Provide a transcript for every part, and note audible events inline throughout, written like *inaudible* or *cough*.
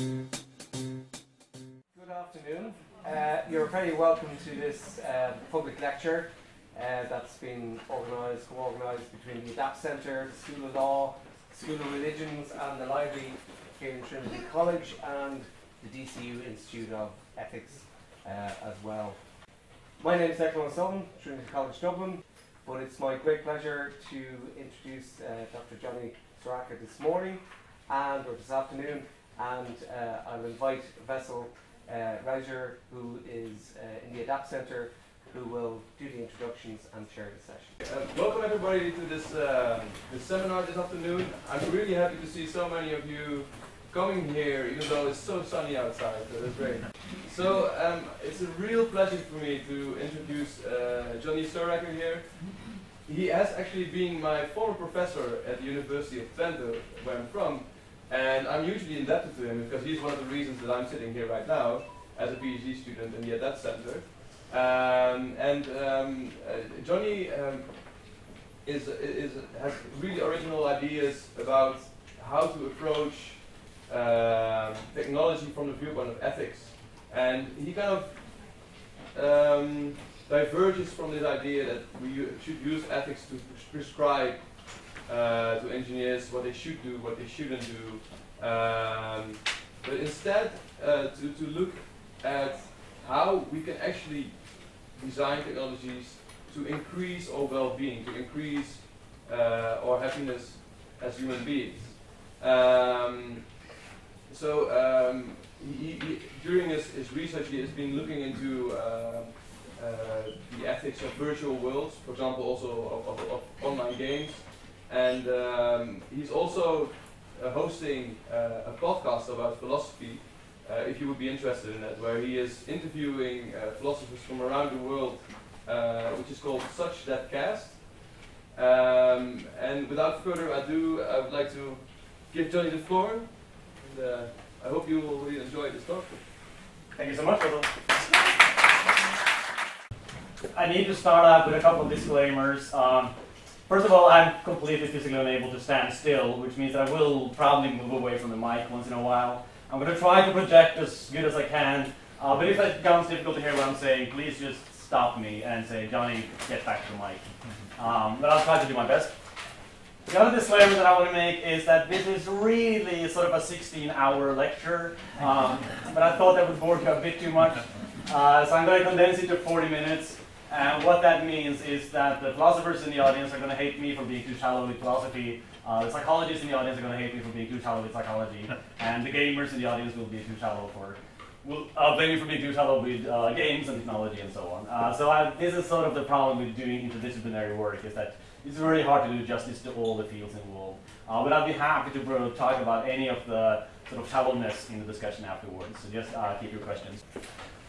Good afternoon. Uh, you're very welcome to this uh, public lecture uh, that's been organised, co-organised between the ADAPT Centre, the School of Law, School of Religions and the Library here in Trinity College and the DCU Institute of Ethics uh, as well. My name is Declan O'Sullivan, Trinity College Dublin, but it's my great pleasure to introduce uh, Dr. Johnny Søraker this morning and or this afternoon and uh, I'll invite Wessel uh, Reijers, who is uh, in the ADAPT Centre, who will do the introductions and chair the session. Uh, welcome everybody to this, uh, this seminar this afternoon. I'm really happy to see so many of you coming here, even though it's so sunny outside. So that's great. So um, it's a real pleasure for me to introduce uh, Johnny Søraker here. He has actually been my former professor at the University of Twente, where I'm from, and I'm hugely indebted to him because he's one of the reasons that I'm sitting here right now as a PhD student in the ADAPT Center. Um, and um, uh, Johnny um, is, is, has really original ideas about how to approach uh, technology from the viewpoint of ethics. And he kind of um, diverges from this idea that we should use ethics to prescribe uh, to engineers what they should do, what they shouldn't do. Um, but instead, uh, to, to look at how we can actually design technologies to increase our well-being, to increase uh, our happiness as human beings. Um, so um, he, he, during his, his, research, he has been looking into uh, uh, the ethics of virtual worlds, for example, also of, of, of online games. And um, he's also uh, hosting uh, a podcast about philosophy, uh, if you would be interested in that, where he is interviewing uh, philosophers from around the world, uh, which is called Such That Cast. Um, and without further ado, I would like to give Johnny the floor. And, I hope you will really enjoy this talk. Thank you so much, I need to start out with a couple of disclaimers. Um, First of all, I'm completely physically unable to stand still, which means that I will probably move away from the mic once in a while. I'm going to try to project as good as I can, uh, but if it becomes difficult to hear what I'm saying, please just stop me and say, Johnny, get back to the mic. *laughs* Um, but I'll try to do my best. The other disclaimer that I want to make is that this is really sort of a 16-hour lecture, um, but I thought that would bore you a bit too much. Uh, so I'm going to condense it to 40 minutes. And what that means is that the philosophers in the audience are going to hate me for being too shallow with philosophy. Uh, the psychologists in the audience are going to hate me for being too shallow with psychology. *laughs* And the gamers in the audience will be too shallow for, will uh, blame me for being too shallow with uh, games and technology and so on. Uh, so I, this is sort of the problem with doing interdisciplinary work, is that it's very hard to do justice to all the fields involved. Uh, but I'd be happy to talk about any of the sort of shallowness in the discussion afterwards. So just uh, keep your questions.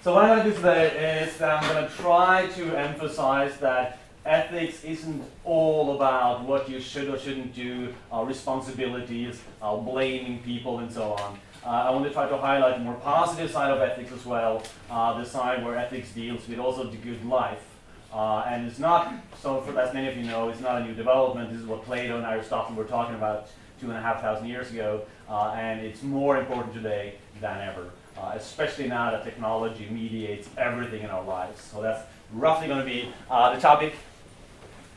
So what I'm going to do today is that I'm going to try to emphasize that ethics isn't all about what you should or shouldn't do, uh, responsibilities, uh, blaming people, and so on. Uh, I want to try to highlight the more positive side of ethics as well, uh, the side where ethics deals with also the good life. Uh, and it's not, so for, as many of you know, it's not a new development. This is what Plato and Aristotle were talking about two and a half thousand years ago, uh, and it's more important today than ever uh, especially now that technology mediates everything in our lives. So that's roughly going to be uh, the topic.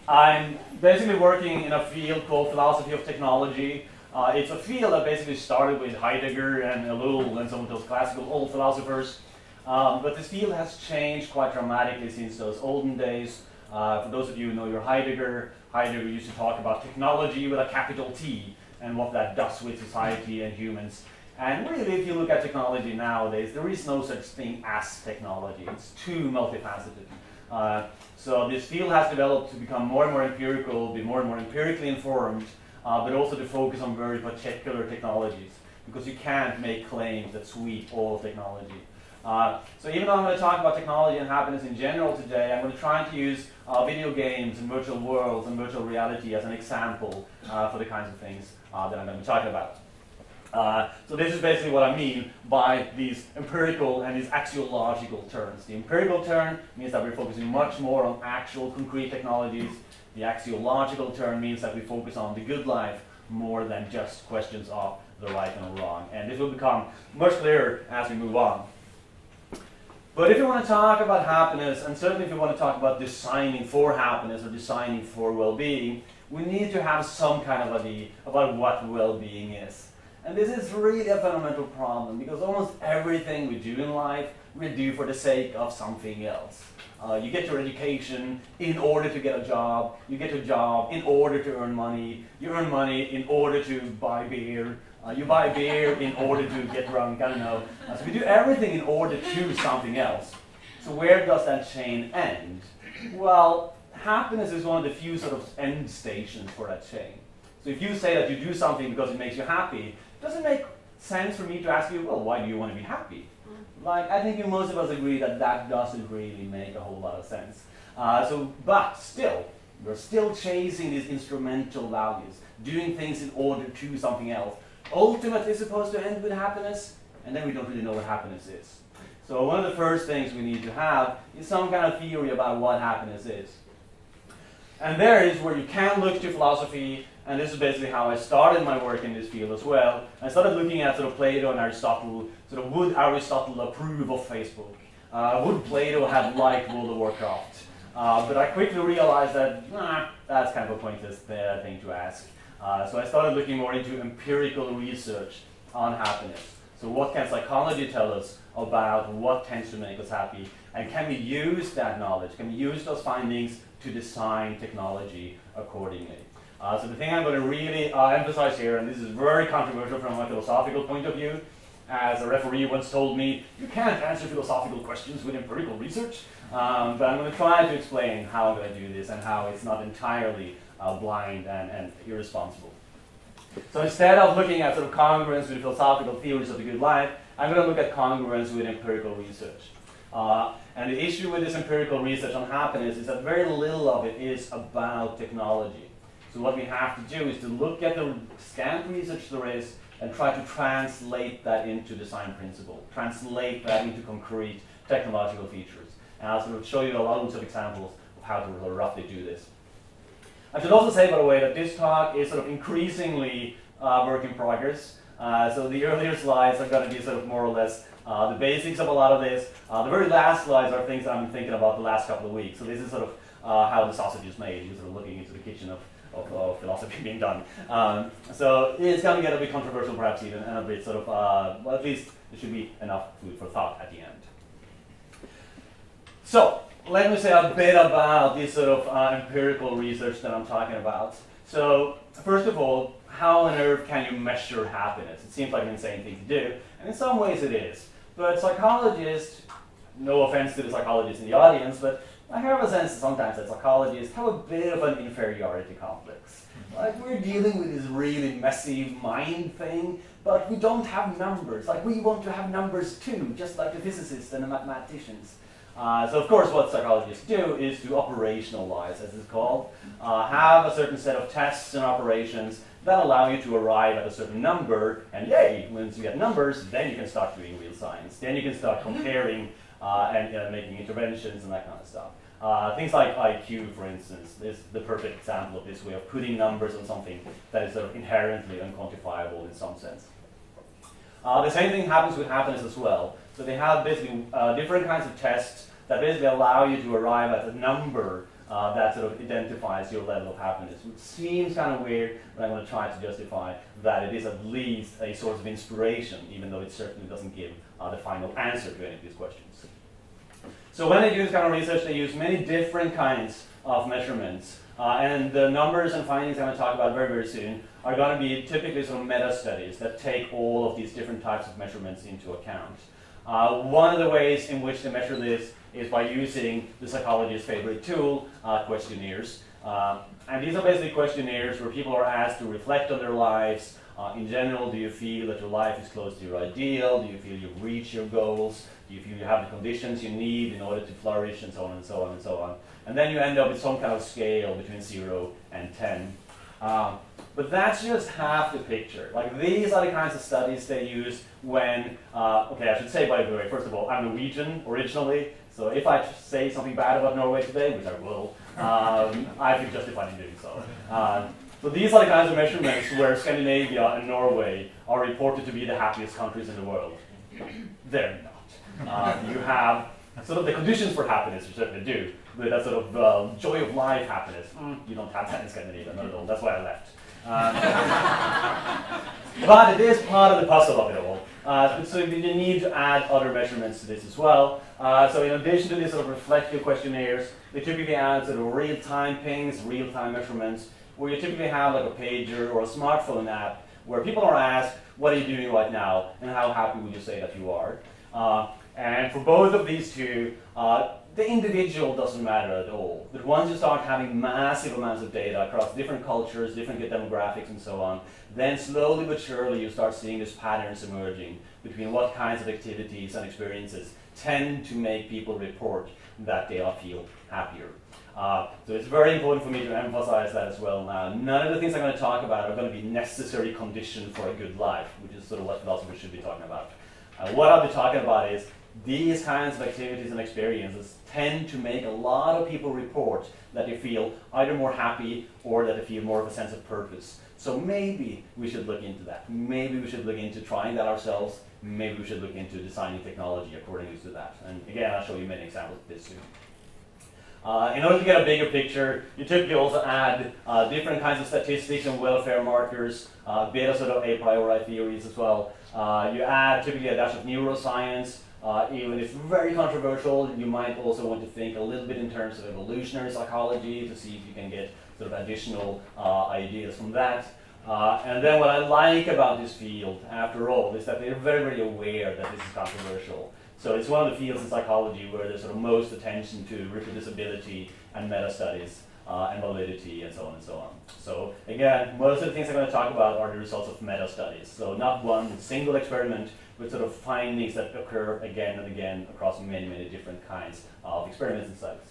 I'm basically working in a field called philosophy of technology. Uh, it's a field that basically started with Heidegger and Ellul and some of those classical old philosophers. Um, but this field has changed quite dramatically since those olden days. Uh, for those of you who know your Heidegger, Heidegger used to talk about technology with a capital T and what that does with society and humans. And really, if you look at technology nowadays, there is no such thing as technology. It's too multifaceted. Uh, so this field has developed to become more and more empirical, be more and more empirically informed, uh, but also to focus on very particular technologies, because you can't make claims that sweep all technology. Uh, so even though I'm going to talk about technology and happiness in general today, I'm going to try to use uh, video games and virtual worlds and virtual reality as an example uh, for the kinds of things uh, that I'm going to be talking about. Uh, so this is basically what I mean by these empirical and these axiological turns. The empirical turn means that we're focusing much more on actual concrete technologies. The axiological turn means that we focus on the good life more than just questions of the right and the wrong. And this will become much clearer as we move on. But if you want to talk about happiness, and certainly if you want to talk about designing for happiness or designing for well-being, we need to have some kind of idea about what well-being is. And this is really a fundamental problem because almost everything we do in life, we do for the sake of something else. Uh, you get your education in order to get a job. You get a job in order to earn money. You earn money in order to buy beer. Uh, you buy beer in order to get drunk. I don't know. Uh, so we do everything in order to something else. So where does that chain end? Well, happiness is one of the few sort of end stations for that chain. So if you say that you do something because it makes you happy, does it make sense for me to ask you, well, why do you want to be happy? Like, I think most of us agree that that doesn't really make a whole lot of sense. Uh, so, but still, we're still chasing these instrumental values, doing things in order to something else. Ultimately supposed to end with happiness, and then we don't really know what happiness is. So one of the first things we need to have is some kind of theory about what happiness is. And there is where you can look to philosophy and this is basically how I started my work in this field as well. I started looking at sort of Plato and Aristotle, sort of would Aristotle approve of Facebook? Uh, would Plato have liked World of Warcraft? Uh, but I quickly realized that nah, that's kind of a pointless thing to ask. Uh, so I started looking more into empirical research on happiness. So what can psychology tell us about what tends to make us happy? And can we use that knowledge, can we use those findings to design technology accordingly? Uh, so the thing I'm going to really uh, emphasize here, and this is very controversial from a philosophical point of view, as a referee once told me, you can't answer philosophical questions with empirical research, um, but I'm going to try to explain how I'm going to do this and how it's not entirely uh, blind and, and irresponsible. So instead of looking at sort of congruence with philosophical theories of the good life, I'm going to look at congruence with empirical research. Uh, and the issue with this empirical research on happiness is that very little of it is about technology. So what we have to do is to look at the scant research there is and try to translate that into design principle, translate that into concrete technological features. And I'll sort of show you a lot of examples of how to roughly do this. I should also say, by the way, that this talk is sort of increasingly uh, work in progress. Uh, so the earlier slides are going to be sort of more or less uh, the basics of a lot of this. Uh, the very last slides are things that I've been thinking about the last couple of weeks. So this is sort of uh, how the sausage is made. You're sort of looking into the kitchen of of, of philosophy *laughs* being done. Um, so it's going to get a bit controversial, perhaps even, and a bit sort of, uh, well, at least there should be enough food for thought at the end. So let me say a bit about this sort of uh, empirical research that I'm talking about. So first of all, how on earth can you measure happiness? It seems like an insane thing to do, and in some ways it is. But psychologists, no offense to the psychologists in the audience, but I have a sense that sometimes that psychologists have a bit of an inferiority complex. Like we're dealing with this really messy mind thing, but we don't have numbers. Like we want to have numbers too, just like the physicists and the mathematicians. Uh, so of course what psychologists do is to operationalize, as it's called, uh, have a certain set of tests and operations that allow you to arrive at a certain number, and yay, once you get numbers, then you can start doing real science. Then you can start comparing uh, and uh, making interventions and that kind of stuff. Uh, things like IQ, for instance, is the perfect example of this way of putting numbers on something that is sort of inherently unquantifiable in some sense. Uh, the same thing happens with happiness as well. So they have basically uh, different kinds of tests that basically allow you to arrive at a number uh, that sort of identifies your level of happiness, which seems kind of weird, but I'm going to try to justify that it is at least a source of inspiration, even though it certainly doesn't give uh, the final answer to any of these questions. So when they do this kind of research, they use many different kinds of measurements. Uh, and the numbers and findings I'm going to talk about very, very soon are going to be typically some meta studies that take all of these different types of measurements into account. Uh, one of the ways in which they measure this is by using the psychologist's favorite tool, uh, questionnaires. Uh, and these are basically questionnaires where people are asked to reflect on their lives. Uh, in general, do you feel that your life is close to your ideal? Do you feel you've reached your goals? Do you have the conditions you need in order to flourish, and so on and so on and so on? And then you end up with some kind of scale between 0 and 10. Um, but that's just half the picture. Like these are the kinds of studies they use when, uh, okay, I should say by the way, first of all, I'm Norwegian originally, so if I say something bad about Norway today, which I will, um, I feel justified in doing so. Uh, So these are the kinds of measurements where Scandinavia and Norway are reported to be the happiest countries in the world. They're not. Uh, you have sort of the conditions for happiness, you certainly do, but that sort of uh, joy of life happiness, mm, you don't have that in Scandinavia, not at all. That's why I left. Um, *laughs* but it is part of the puzzle of it all. Uh, so you need to add other measurements to this as well. Uh, so in addition to these sort of reflective questionnaires, they typically add sort of real-time pings, real-time measurements, where you typically have like a pager or a smartphone app where people are asked, what are you doing right now, and how happy would you say that you are? Uh, and for both of these two, uh, the individual doesn't matter at all. But once you start having massive amounts of data across different cultures, different demographics, and so on, then slowly but surely you start seeing these patterns emerging between what kinds of activities and experiences tend to make people report that they are feel happier. Uh, so it's very important for me to emphasize that as well now. None of the things I'm going to talk about are going to be necessary conditions for a good life, which is sort of what philosophers should be talking about. Uh, what I'll be talking about is these kinds of activities and experiences tend to make a lot of people report that they feel either more happy or that they feel more of a sense of purpose. So maybe we should look into that. Maybe we should look into trying that ourselves. Maybe we should look into designing technology according to that. And again, I'll show you many examples of this soon. Uh, in order to get a bigger picture, you typically also add uh, different kinds of statistics and welfare markers, uh, beta sort of a priori theories as well. Uh, you add typically a dash of neuroscience, uh, even if very controversial, you might also want to think a little bit in terms of evolutionary psychology to see if you can get sort of additional uh, ideas from that. Uh, and then what I like about this field, after all, is that they're very, very aware that this is controversial. So it's one of the fields in psychology where there's sort of most attention to reproducibility and meta studies uh, and validity and so on and so on. So again, most of the things I'm going to talk about are the results of meta studies. So not one single experiment, with sort of findings that occur again and again across many, many different kinds of experiments and studies.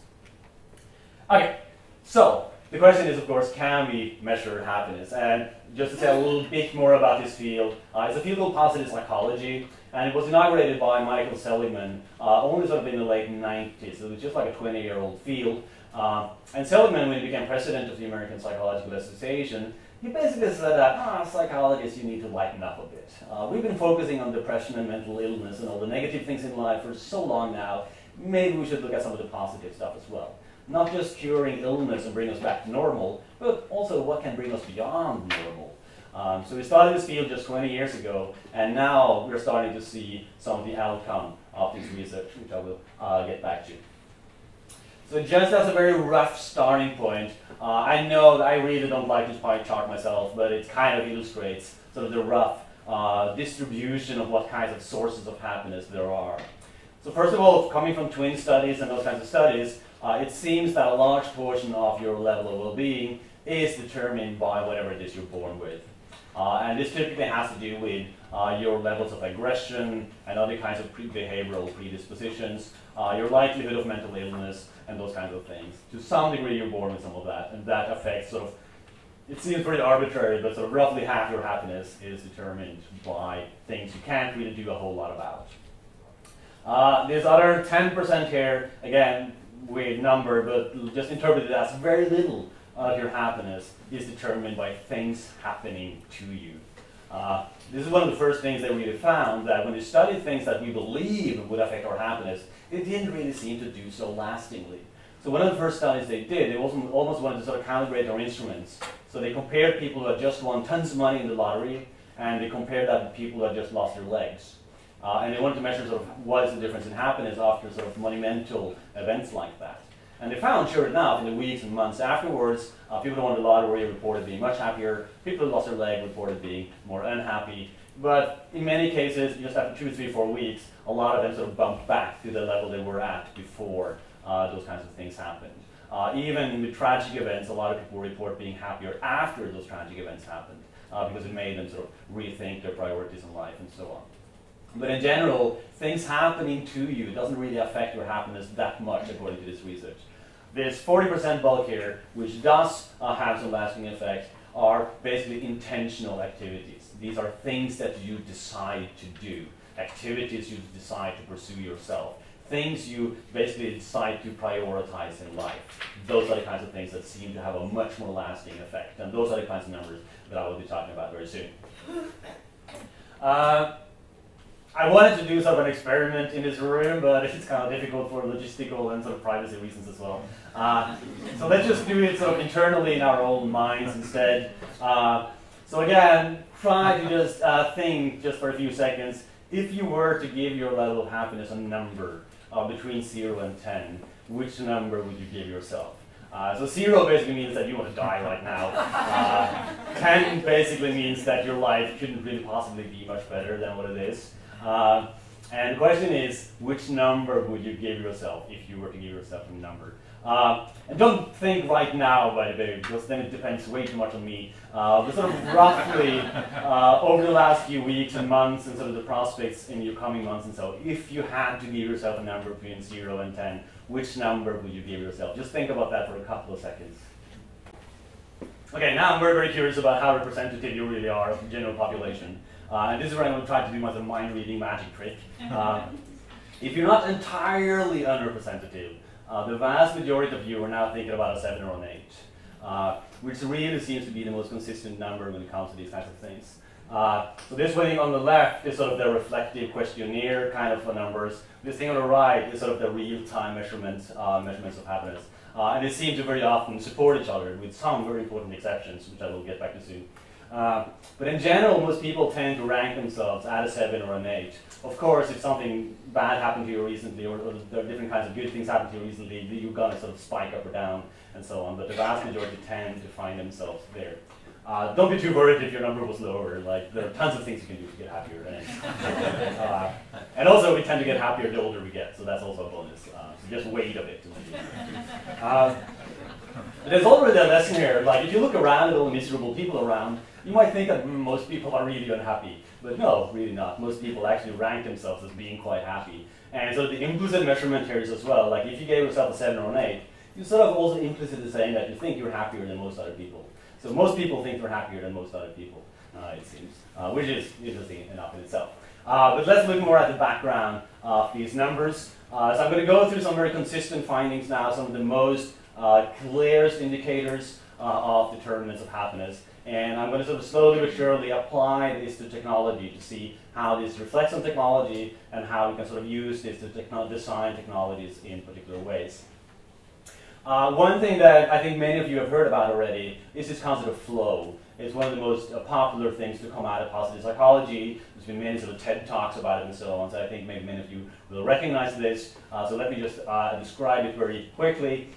Okay, so the question is, of course, can we measure happiness? And just to say a little bit more about this field, uh, it's a field called positive psychology, and it was inaugurated by Michael Seligman uh, only sort of in the late 90s. It was just like a 20-year-old field. Uh, and Seligman, when he became president of the American Psychological Association, he basically said that, ah, psychologists, you need to lighten up a bit. Uh, we've been focusing on depression and mental illness and all the negative things in life for so long now. Maybe we should look at some of the positive stuff as well. Not just curing illness and bring us back to normal, but also what can bring us beyond normal. Um, so we started this field just 20 years ago, and now we're starting to see some of the outcome of this research, which I will uh, get back to. So just as a very rough starting point, uh, I know that I really don't like this pie chart myself, but it kind of illustrates sort of the rough uh, distribution of what kinds of sources of happiness there are. So first of all, coming from twin studies and those kinds of studies, uh, it seems that a large portion of your level of well-being is determined by whatever it is you're born with. Uh, and this typically has to do with uh, your levels of aggression and other kinds of pre behavioral predispositions, uh, your likelihood of mental illness, and those kinds of things. To some degree, you're born with some of that, and that affects sort of, it seems pretty arbitrary, but sort of roughly half your happiness is determined by things you can't really do a whole lot about. Uh, this other 10% here, again, weird number, but just interpret it as very little of your happiness is determined by things happening to you. Uh, this is one of the first things that we found that when we studied things that we believe would affect our happiness, it didn't really seem to do so lastingly. So one of the first studies they did, they almost wanted to sort of calibrate our instruments. So they compared people who had just won tons of money in the lottery, and they compared that with people who had just lost their legs. Uh, and they wanted to measure sort of what is the difference in happiness after sort of monumental events like that. And they found, sure enough, in the weeks and months afterwards, uh, people who won the lottery reported being much happier. People who lost their leg reported being more unhappy. But in many cases, just after two, three, four weeks, a lot of them sort of bumped back to the level they were at before uh, those kinds of things happened. Uh, even with tragic events, a lot of people report being happier after those tragic events happened uh, because it made them sort of rethink their priorities in life and so on. But in general, things happening to you doesn't really affect your happiness that much, according to this research. This 40% bulk here, which does uh, have some lasting effect, are basically intentional activities. These are things that you decide to do, activities you decide to pursue yourself, things you basically decide to prioritize in life. Those are the kinds of things that seem to have a much more lasting effect. And those are the kinds of numbers that I will be talking about very soon. Uh, I wanted to do sort of an experiment in this room, but *laughs* it's kind of difficult for logistical and sort of privacy reasons as well. Uh, so let's just do it sort of internally in our own minds instead. Uh, so again, try to just uh, think just for a few seconds. If you were to give your level of happiness a number uh, between 0 and 10, which number would you give yourself? Uh, so zero basically means that you want to die right now. Uh, ten basically means that your life couldn't really possibly be much better than what it is. Uh, and the question is, which number would you give yourself if you were to give yourself a number? Uh, and don't think right now, by the way, because then it depends way too much on me. Uh, but sort of roughly uh, over the last few weeks and months and sort of the prospects in your coming months and so, if you had to give yourself a number between 0 and 10, which number would you give yourself? Just think about that for a couple of seconds. Okay, now I'm very, very curious about how representative you really are of the general population. Uh, and this is where I'm going to try to do my mind reading magic trick. Uh, if you're not entirely unrepresentative, uh, the vast majority of you are now thinking about a 7 or an 8, uh, which really seems to be the most consistent number when it comes to these kinds of things. Uh, so this thing on the left is sort of the reflective questionnaire kind of numbers. This thing on the right is sort of the real-time measurements, uh, measurements of happiness. Uh, and they seem to very often support each other with some very important exceptions, which I will get back to soon. Uh, but in general, most people tend to rank themselves at a 7 or an 8. Of course, if something bad happened to you recently, or, or there are different kinds of good things happened to you recently, you're going to sort of spike up or down and so on. But the vast majority tend to find themselves there. Uh, don't be too worried if your number was lower. Like there are tons of things you can do to get happier. And, *laughs* uh, and also, we tend to get happier the older we get, so that's also a bonus. Uh, so just wait a bit. Uh, there's already a lesson here. Like if you look around at all the miserable people around, you might think that most people are really unhappy, but no, really not. Most people actually rank themselves as being quite happy. And so the implicit measurement here is as well. Like if you gave yourself a seven or an eight, you sort of also implicitly saying that you think you're happier than most other people. So most people think they're happier than most other people, uh, it seems, uh, which is interesting enough in itself. Uh, but let's look more at the background of these numbers. Uh, so I'm going to go through some very consistent findings now, some of the most uh, clearest indicators uh, of determinants of happiness. And I'm going to sort of slowly but surely apply this to technology to see how this reflects on technology and how we can sort of use this to techno design technologies in particular ways. Uh, one thing that I think many of you have heard about already is this concept of flow. It's one of the most uh, popular things to come out of positive psychology. There's been many sort of TED Talks about it and so on, so I think maybe many of you will recognize this. Uh, so let me just uh, describe it very quickly.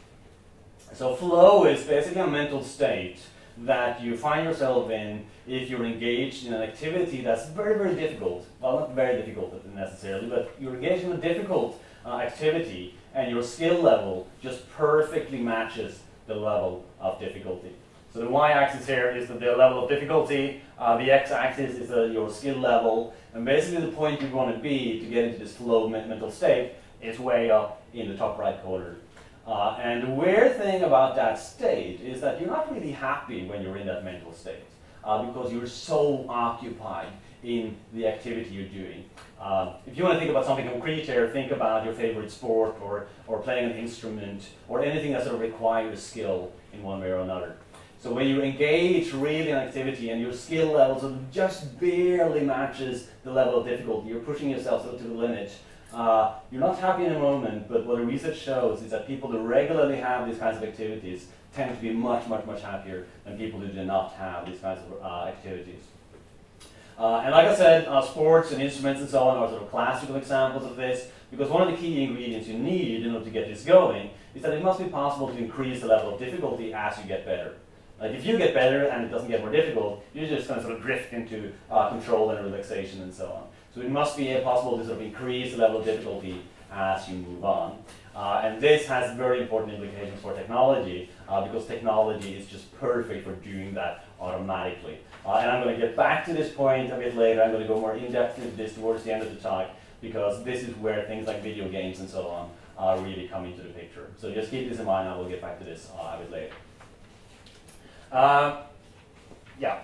So flow is basically a mental state that you find yourself in if you're engaged in an activity that's very, very difficult. Well, not very difficult necessarily, but you're engaged in a difficult uh, activity and your skill level just perfectly matches the level of difficulty. So the y-axis here is the, level of difficulty, uh, the x-axis is uh, your skill level, and basically the point you want to be to get into this flow mental state is way up in the top right corner. Uh, and the weird thing about that state is that you're not really happy when you're in that mental state uh, because you're so occupied in the activity you're doing. Uh, if you want to think about something concrete here, think about your favorite sport or, or playing an instrument or anything that sort of requires skill in one way or another. So when you engage really in activity and your skill level sort of just barely matches the level of difficulty, you're pushing yourself sort of to the limit, uh, you're not happy in a moment, but what the research shows is that people who regularly have these kinds of activities tend to be much, much, much happier than people who do not have these kinds of uh, activities. Uh, and like I said, uh, sports and instruments and so on are sort of classical examples of this, because one of the key ingredients you need in order to get this going is that it must be possible to increase the level of difficulty as you get better. Like if you get better and it doesn't get more difficult, you're just going to sort of drift into uh, control and relaxation and so on. So it must be possible to sort of increase the level of difficulty as you move on. Uh, and this has very important implications for technology uh, because technology is just perfect for doing that automatically. Uh, and I'm going to get back to this point a bit later. I'm going to go more in depth into this towards the end of the talk because this is where things like video games and so on really come into the picture. So just keep this in mind. I will get back to this uh, a bit later. Uh, yeah.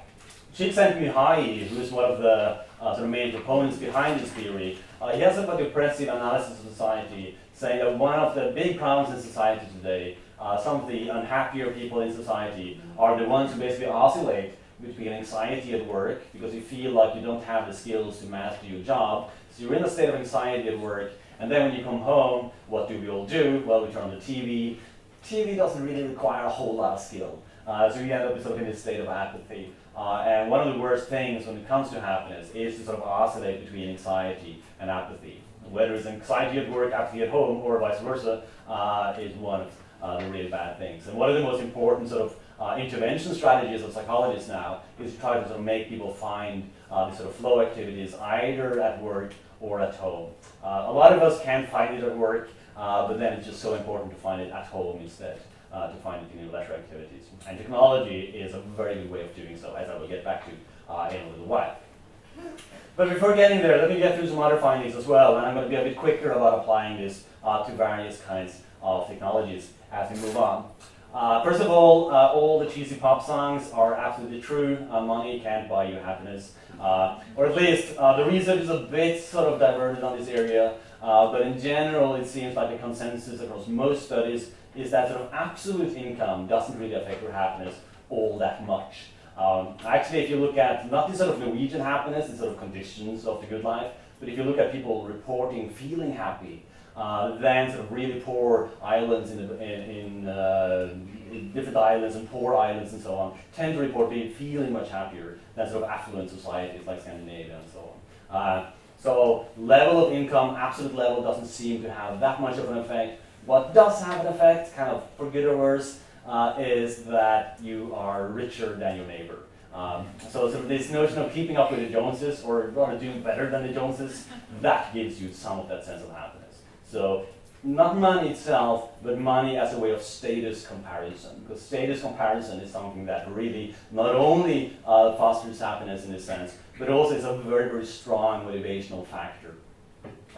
Csikszentmihalyi, who is one of the uh, sort of main proponents behind this theory, uh, he has a depressive analysis of society, saying that one of the big problems in society today, uh, some of the unhappier people in society, are the ones who basically oscillate between anxiety at work because you feel like you don't have the skills to master your job. So you're in a state of anxiety at work, and then when you come home, what do we all do? Well, we turn on the TV. TV doesn't really require a whole lot of skill. Uh, so you end up sort of in this state of apathy. Uh, and one of the worst things when it comes to happiness is to sort of oscillate between anxiety and apathy. Whether it's anxiety at work, apathy at home, or vice versa, uh, is one of uh, the really bad things. And one of the most important sort of uh, intervention strategies of psychologists now is to try to sort of make people find uh, these sort of flow activities either at work or at home. Uh, a lot of us can find it at work, but then it's just so important to find it at home instead uh, to find in your leisure activities. And technology is a very good way of doing so, as I will get back to uh, in a little while. But before getting there, let me get through some other findings as well, and I'm going to be a bit quicker about applying this uh, to various kinds of technologies as we move on. Uh, first of all, uh, all the cheesy pop songs are absolutely true. Uh, money can't buy you happiness. Uh, or at least uh, the research is a bit sort of divergent on this area, but in general, it seems like the consensus across most studies is that sort of absolute income doesn't really affect your happiness all that much. Um, actually, if you look at not the sort of Norwegian happiness, the sort of conditions of the good life, but if you look at people reporting feeling happy, uh, then sort of really poor islands in, in, in, uh, different islands and poor islands and so on tend to report being feeling much happier than sort of affluent societies like Scandinavia and so on. Uh, so level of income, absolute level, doesn't seem to have that much of an effect. What does have an effect, kind of for good or worse, uh, is that you are richer than your neighbor. Um, so sort of this notion of keeping up with the Joneses, or rather doing better than the Joneses, that gives you some of that sense of happiness. So not money itself, but money as a way of status comparison. Because status comparison is something that really not only uh, fosters happiness in this sense, but also is a very, very strong motivational factor.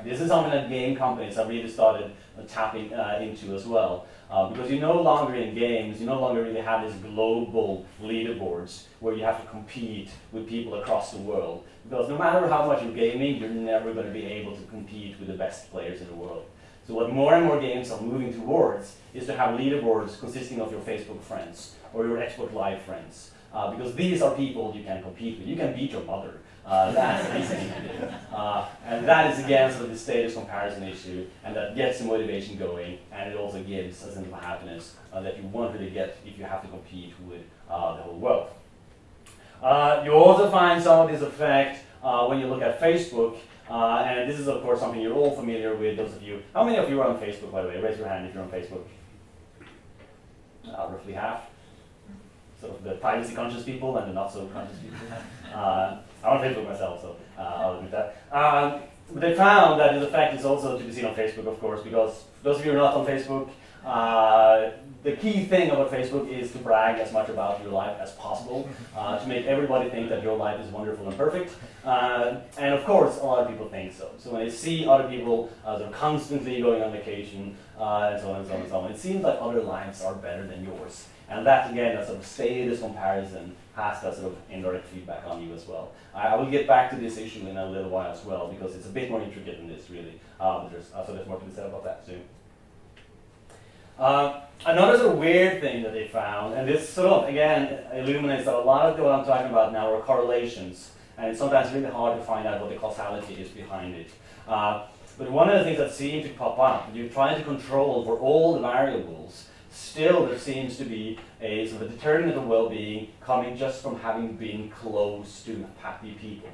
This is something that game companies have really started tapping uh, into as well. Uh, because you're no longer in games, you no longer really have these global leaderboards where you have to compete with people across the world. Because no matter how much you're gaming, you're never going to be able to compete with the best players in the world. So what more and more games are moving towards is to have leaderboards consisting of your Facebook friends or your Xbox Live friends. Uh, because these are people you can compete with. You can beat your mother. Uh, that's easy. Uh, and that is again sort of the status comparison issue, and that gets the motivation going, and it also gives a sense of happiness uh, that you won't get if you have to compete with uh, the whole world. Uh, you also find some of this effect uh, when you look at Facebook, and this is of course something you're all familiar with, those of you. How many of you are on Facebook, by the way? Raise your hand if you're on Facebook. roughly half sort of the privacy conscious people and the not so conscious people. I'm on Facebook myself, so uh, I'll admit that. Um, but they found that the effect is also to be seen on Facebook, of course, because those of you who are not on Facebook, uh, the key thing about Facebook is to brag as much about your life as possible, uh, to make everybody think that your life is wonderful and perfect. Uh, and of course, a lot of people think so. So when they see other people uh, they're constantly going on vacation, uh, and so on and so on and so on, it seems like other lives are better than yours. And that again, that sort of status comparison has that sort of indirect feedback on you as well. I, will get back to this issue in a little while as well because it's a bit more intricate than this really. Uh, there's, uh, so there's more to be said about that soon. Uh, another sort of weird thing that they found, and this sort of again illuminates that a lot of what I'm talking about now are correlations, and it's sometimes really hard to find out what the causality is behind it. Uh, but one of the things that seem to pop up, you're trying to control for all the variables, still there seems to be a sort of a determinant of well-being coming just from having been close to happy people.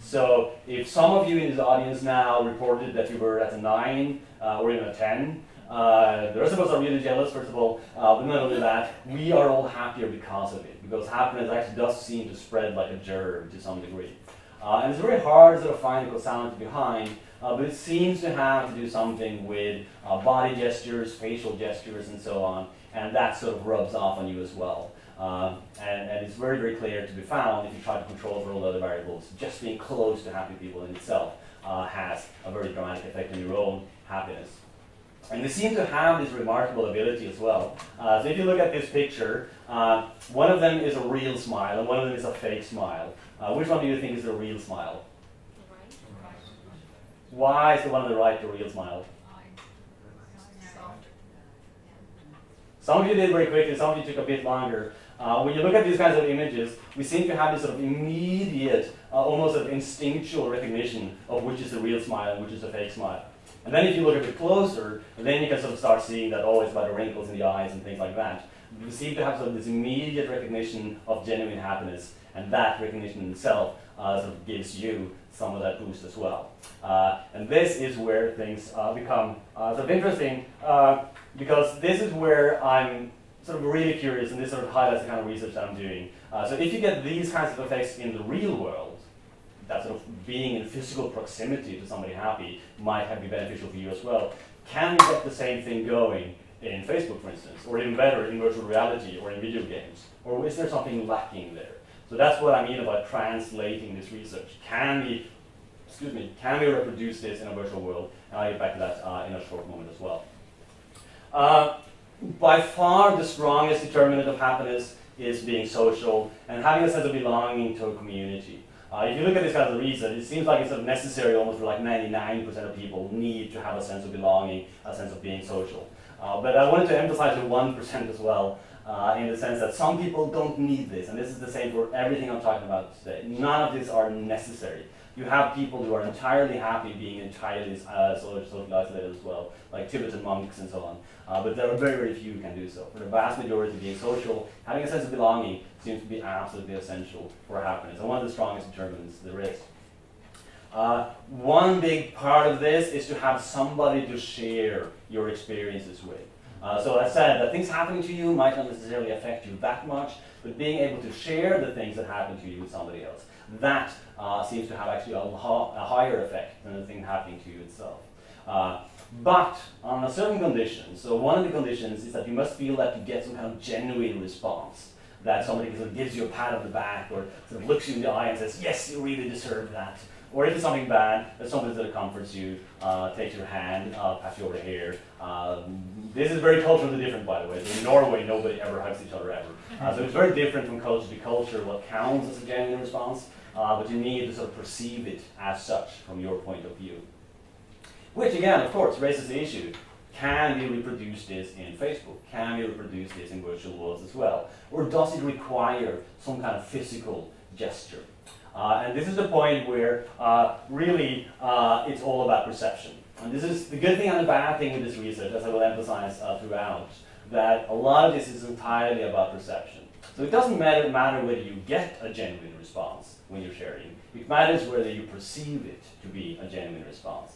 So if some of you in this audience now reported that you were at a 9 uh, or even a 10, uh, the rest of us are really jealous, first of all, uh, but not only that, we are all happier because of it, because happiness actually does seem to spread like a germ to some degree. Uh, and it's very hard to sort of find the causality behind, uh, but it seems to have to do something with uh, body gestures, facial gestures, and so on, and that sort of rubs off on you as well. Uh, and, and, it's very, very clear to be found if you try to control over all the other variables. Just being close to happy people in itself uh, has a very dramatic effect on your own happiness. And they seem to have this remarkable ability as well. Uh, so if you look at this picture, uh, one of them is a real smile and one of them is a fake smile. Which one do you think is the real smile? Why is the one on the right the real smile? Some of you did very quickly, some of you took a bit longer. Uh, when you look at these kinds of images, we seem to have this sort of immediate, uh, almost sort of instinctual recognition of which is the real smile and which is the fake smile. And then if you look a bit closer, then you can sort of start seeing that, oh, it's about the wrinkles in the eyes and things like that. We seem to have sort of this immediate recognition of genuine happiness, and that recognition itself uh, sort of gives you some of that boost as well. Uh, and this is where things uh, become uh, sort of interesting uh, because this is where I'm sort of really curious, and this sort of highlights the kind of research that I'm doing. Uh, so if you get these kinds of effects in the real world, that sort of being in physical proximity to somebody happy might have be beneficial for you as well. Can you get the same thing going in Facebook, for instance, or even better in virtual reality or in video games? Or is there something lacking there? So that's what I mean about translating this research. Can we, excuse me, can we reproduce this in a virtual world? And I'll get back to that uh, in a short moment as well. Uh, by far the strongest determinant of happiness is being social and having a sense of belonging to a community. Uh, if you look at this kind of reason, it seems like it's sort of necessary almost for like 99% of people need to have a sense of belonging, a sense of being social. Uh, but I wanted to emphasize the 1% as well, uh, in the sense that some people don't need this, and this is the same for everything I'm talking about today. None of these are necessary. You have people who are entirely happy being entirely uh, socially isolated as well, like Tibetan monks and so on. Uh, but there are very, very few who can do so. For the vast majority, being social, having a sense of belonging seems to be absolutely essential for happiness, and one of the strongest determinants there is. Uh, one big part of this is to have somebody to share your experiences with. Uh, so as I said, that things happening to you might not necessarily affect you that much, but being able to share the things that happen to you with somebody else, that uh, seems to have actually a, a, higher effect than the thing happening to you itself. Uh, but on a certain condition, so one of the conditions is that you must feel that you get some kind of genuine response. That somebody sort of gives you a pat on the back or sort of looks you in the eye and says, Yes, you really deserve that. Or if it's something bad, there's somebody that comforts you, uh, takes your hand, uh, pats you over the here. Um, this is very culturally different, by the way. So in Norway, nobody ever hugs each other ever. Uh, so it's very different from culture to culture what counts as a genuine response, uh, but you need to sort of perceive it as such from your point of view. Which, again, of course, raises the issue can we reproduce this in Facebook? Can we reproduce this in virtual worlds as well? Or does it require some kind of physical gesture? Uh, and this is the point where uh, really uh, it's all about perception. And this is the good thing and the bad thing with this research, as I will emphasize uh, throughout, that a lot of this is entirely about perception. So it doesn't matter, matter whether you get a genuine response when you're sharing. It matters whether you perceive it to be a genuine response.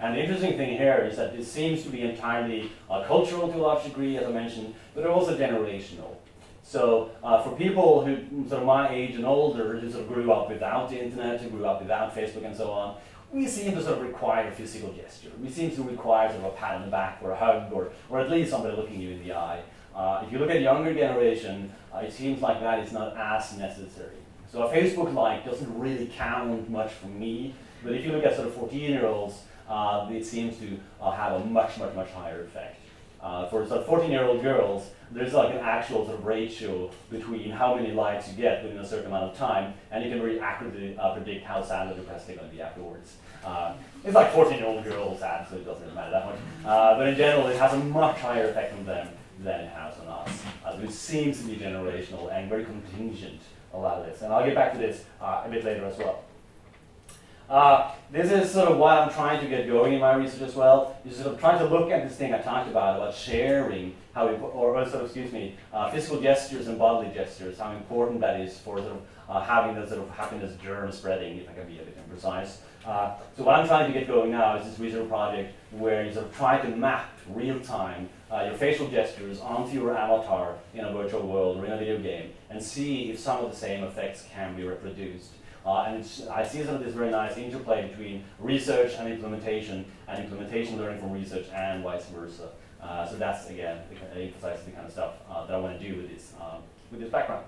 And the interesting thing here is that this seems to be entirely uh, cultural to a large degree, as I mentioned, but also generational. So uh, for people who sort of my age and older, who sort of grew up without the internet, who grew up without Facebook and so on, we seem to sort of require a physical gesture. We seem to require sort of a pat on the back or a hug or, or at least somebody looking you in the eye. Uh, if you look at younger generation, uh, it seems like that is not as necessary. So a Facebook like doesn't really count much for me, but if you look at sort of 14 year olds, uh, it seems to uh, have a much, much, much higher effect. Uh, for sort of 14 year old girls, there's like an actual sort of ratio between how many likes you get within a certain amount of time, and you can really accurately uh, predict how sad or depressed they're going to be afterwards. Uh, it's like 14 year old girls sad, so it doesn't matter that much. Uh, but in general, it has a much higher effect on them than it has on us. Uh, it seems to be generational and very contingent, a lot of this. And I'll get back to this uh, a bit later as well. Uh, this is sort of what I'm trying to get going in my research as well. Is sort of trying to look at this thing I talked about about sharing how, or, sort of, excuse me, uh, physical gestures and bodily gestures, how important that is for sort of uh, having the sort of happiness germ spreading, if I can be a bit imprecise. Uh, so what I'm trying to get going now is this research project where you sort of try to map real time uh, your facial gestures onto your avatar in a virtual world or in a video game and see if some of the same effects can be reproduced. Uh, and I see some of this very nice interplay between research and implementation, and implementation learning from research, and vice versa. Uh, so that's again emphasizes the kind of stuff uh, that I want to do with this um, with this background.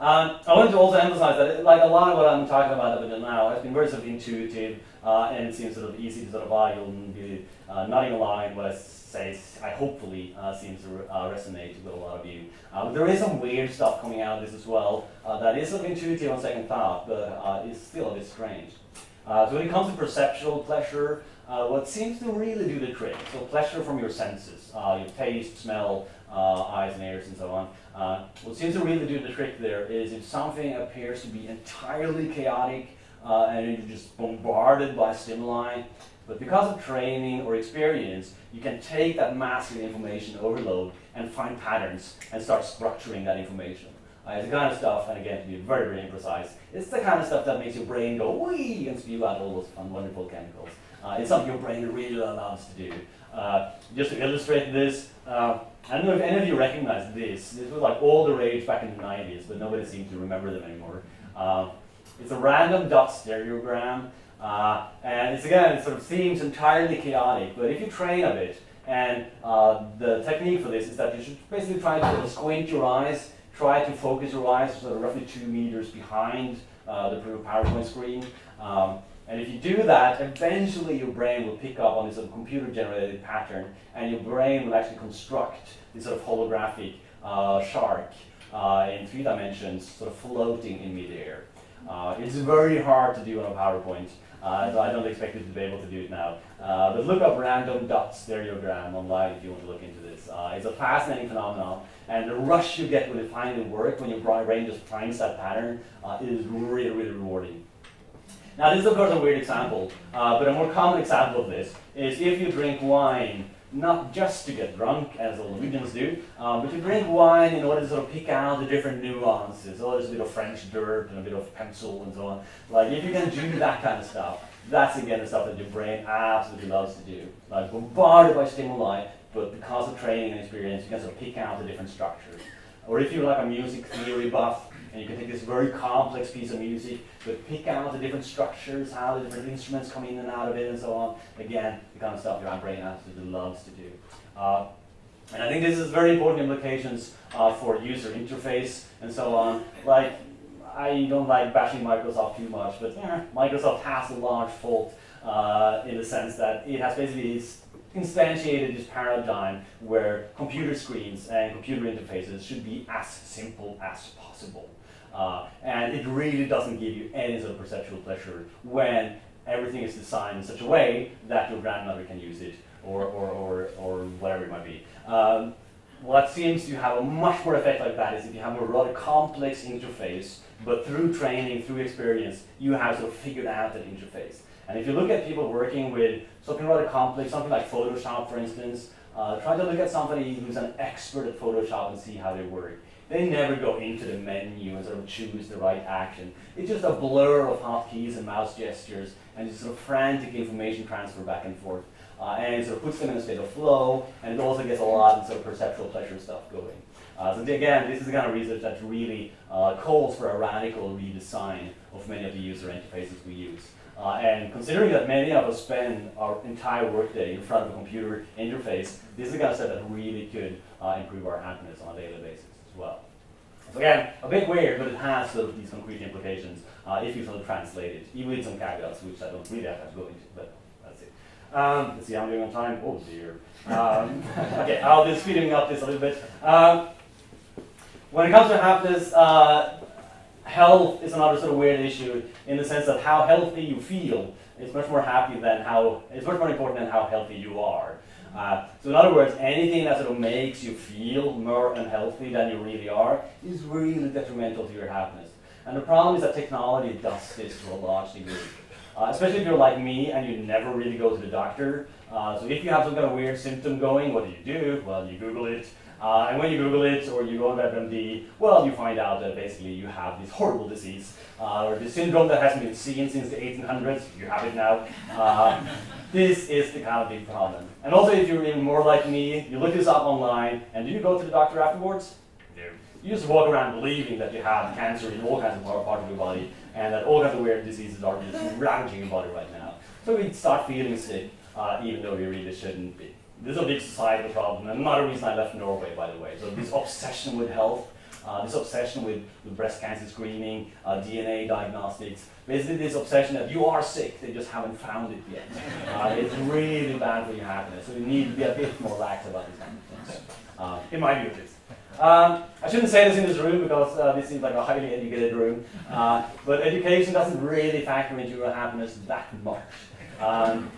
Um, I wanted to also emphasize that, like a lot of what I'm talking about up until now has been very sort of intuitive, uh, and seems sort of easy to sort of follow. You'll be nodding along what I say. I hopefully uh, seems to re- uh, resonate with a lot of you. Uh, there is some weird stuff coming out of this as well that is sort of intuitive on second thought, but is still a bit strange. so when it comes to perceptual pleasure, what seems to really do the trick, so pleasure from your senses, your taste, smell, eyes and ears, and so on. Uh, what seems to really do the trick there is if something appears to be entirely chaotic uh, and you're just bombarded by stimuli, but because of training or experience, you can take that massive information overload and find patterns and start structuring that information. Uh, it's the kind of stuff, and again, to be very, very imprecise, it's the kind of stuff that makes your brain go wee and spew out all those fun, wonderful chemicals. Uh, it's something your brain really loves to do. Uh, just to illustrate this, uh, I don't know if any of you recognize this. This was like all the rage back in the 90s, but nobody seems to remember them anymore. Uh, it's a random dot stereogram, uh, and it's again, it sort of seems entirely chaotic, but if you train a bit, and uh, the technique for this is that you should basically try to squint your eyes, try to focus your eyes sort of roughly two meters behind the PowerPoint screen. Um, and if you do that, eventually your brain will pick up on this sort of computer-generated pattern, and your brain will actually construct this sort of holographic uh, shark uh, in three dimensions, sort of floating in midair. Uh, it's very hard to do on a PowerPoint, uh, so I don't expect you to be able to do it now. Uh, but look up random dot stereogram online if you want to look into this. Uh, it's a fascinating phenomenon, and the rush you get when it finally works, when your brain just finds that pattern, is really, really rewarding. Now, this is of course a weird example, uh, but a more common example of this is if you drink wine, not just to get drunk, as all Norwegians do, um, but to drink wine in order to sort of pick out the different nuances. Oh, there's a bit of French dirt and a bit of pencil and so on. Like, if you can do that kind of stuff, that's again the stuff that your brain absolutely loves to do. Like, bombarded by stimuli, but because of training and experience, you can sort of pick out the different structures. Or if you're like a music theory buff, and you can take this very complex piece of music, but pick out the different structures, how the different instruments come in and out of it, and so on. Again, the kind of stuff your brain absolutely loves to do. Uh, and I think this has very important implications uh, for user interface and so on. Like, I don't like bashing Microsoft too much, but yeah, Microsoft has a large fault uh, in the sense that it has basically instantiated this paradigm where computer screens and computer interfaces should be as simple as possible. Uh, and it really doesn't give you any sort of perceptual pleasure when everything is designed in such a way that your grandmother can use it or, or, or, or whatever it might be. Um, what seems to have a much more effect like that is if you have a rather complex interface, but through training, through experience, you have sort of figured out that interface. And if you look at people working with something rather complex, something like Photoshop, for instance, uh, try to look at somebody who's an expert at Photoshop and see how they work. They never go into the menu and sort of choose the right action. It's just a blur of hotkeys and mouse gestures and just sort of frantic information transfer back and forth. Uh, and it sort of puts them in a state of flow, and it also gets a lot of sort of perceptual pleasure stuff going. Uh, so again, this is the kind of research that really uh, calls for a radical redesign of many of the user interfaces we use. Uh, and considering that many of us spend our entire workday in front of a computer interface, this is the kind of stuff that really could uh, improve our happiness on a daily basis as well. So again, a bit weird, but it has sort of these concrete implications uh, if you sort of translate it, even with some caveats, which I don't really have to go into, but that's it. Um, let's see I'm doing on time. Oh dear. Um, *laughs* okay, I'll be speeding up this a little bit. Um, when it comes to happiness, uh, health is another sort of weird issue in the sense that how healthy you feel is much more happy than how it's much more important than how healthy you are. Uh, so in other words, anything that sort of makes you feel more unhealthy than you really are is really detrimental to your happiness. And the problem is that technology does this to a large degree. Uh, especially if you're like me and you never really go to the doctor. Uh, so if you have some kind of weird symptom going, what do you do? Well, you Google it. Uh, and when you Google it or you go on WebMD, well, you find out that basically you have this horrible disease uh, or this syndrome that hasn't been seen since the 1800s. You have it now. Uh, *laughs* this is the kind of big problem. And also, if you're even more like me, you look this up online, and do you go to the doctor afterwards? No. You just walk around believing that you have cancer in all kinds of parts of your body, and that all kinds of weird diseases are just *laughs* ravaging your body right now. So we start feeling sick, uh, even though we really shouldn't be. This is a big societal problem, and another reason I left Norway, by the way. So this obsession with health uh, this obsession with, with breast cancer screening, uh, DNA diagnostics, basically this obsession that you are sick, they just haven't found it yet. *laughs* Uh, it's really bad for your happiness, so you need to be a bit more lax about these kind of things, uh, in my view at least. Um, I shouldn't say this in this room because uh, this seems like a highly educated room, uh, but education doesn't really factor into your happiness that much. Um,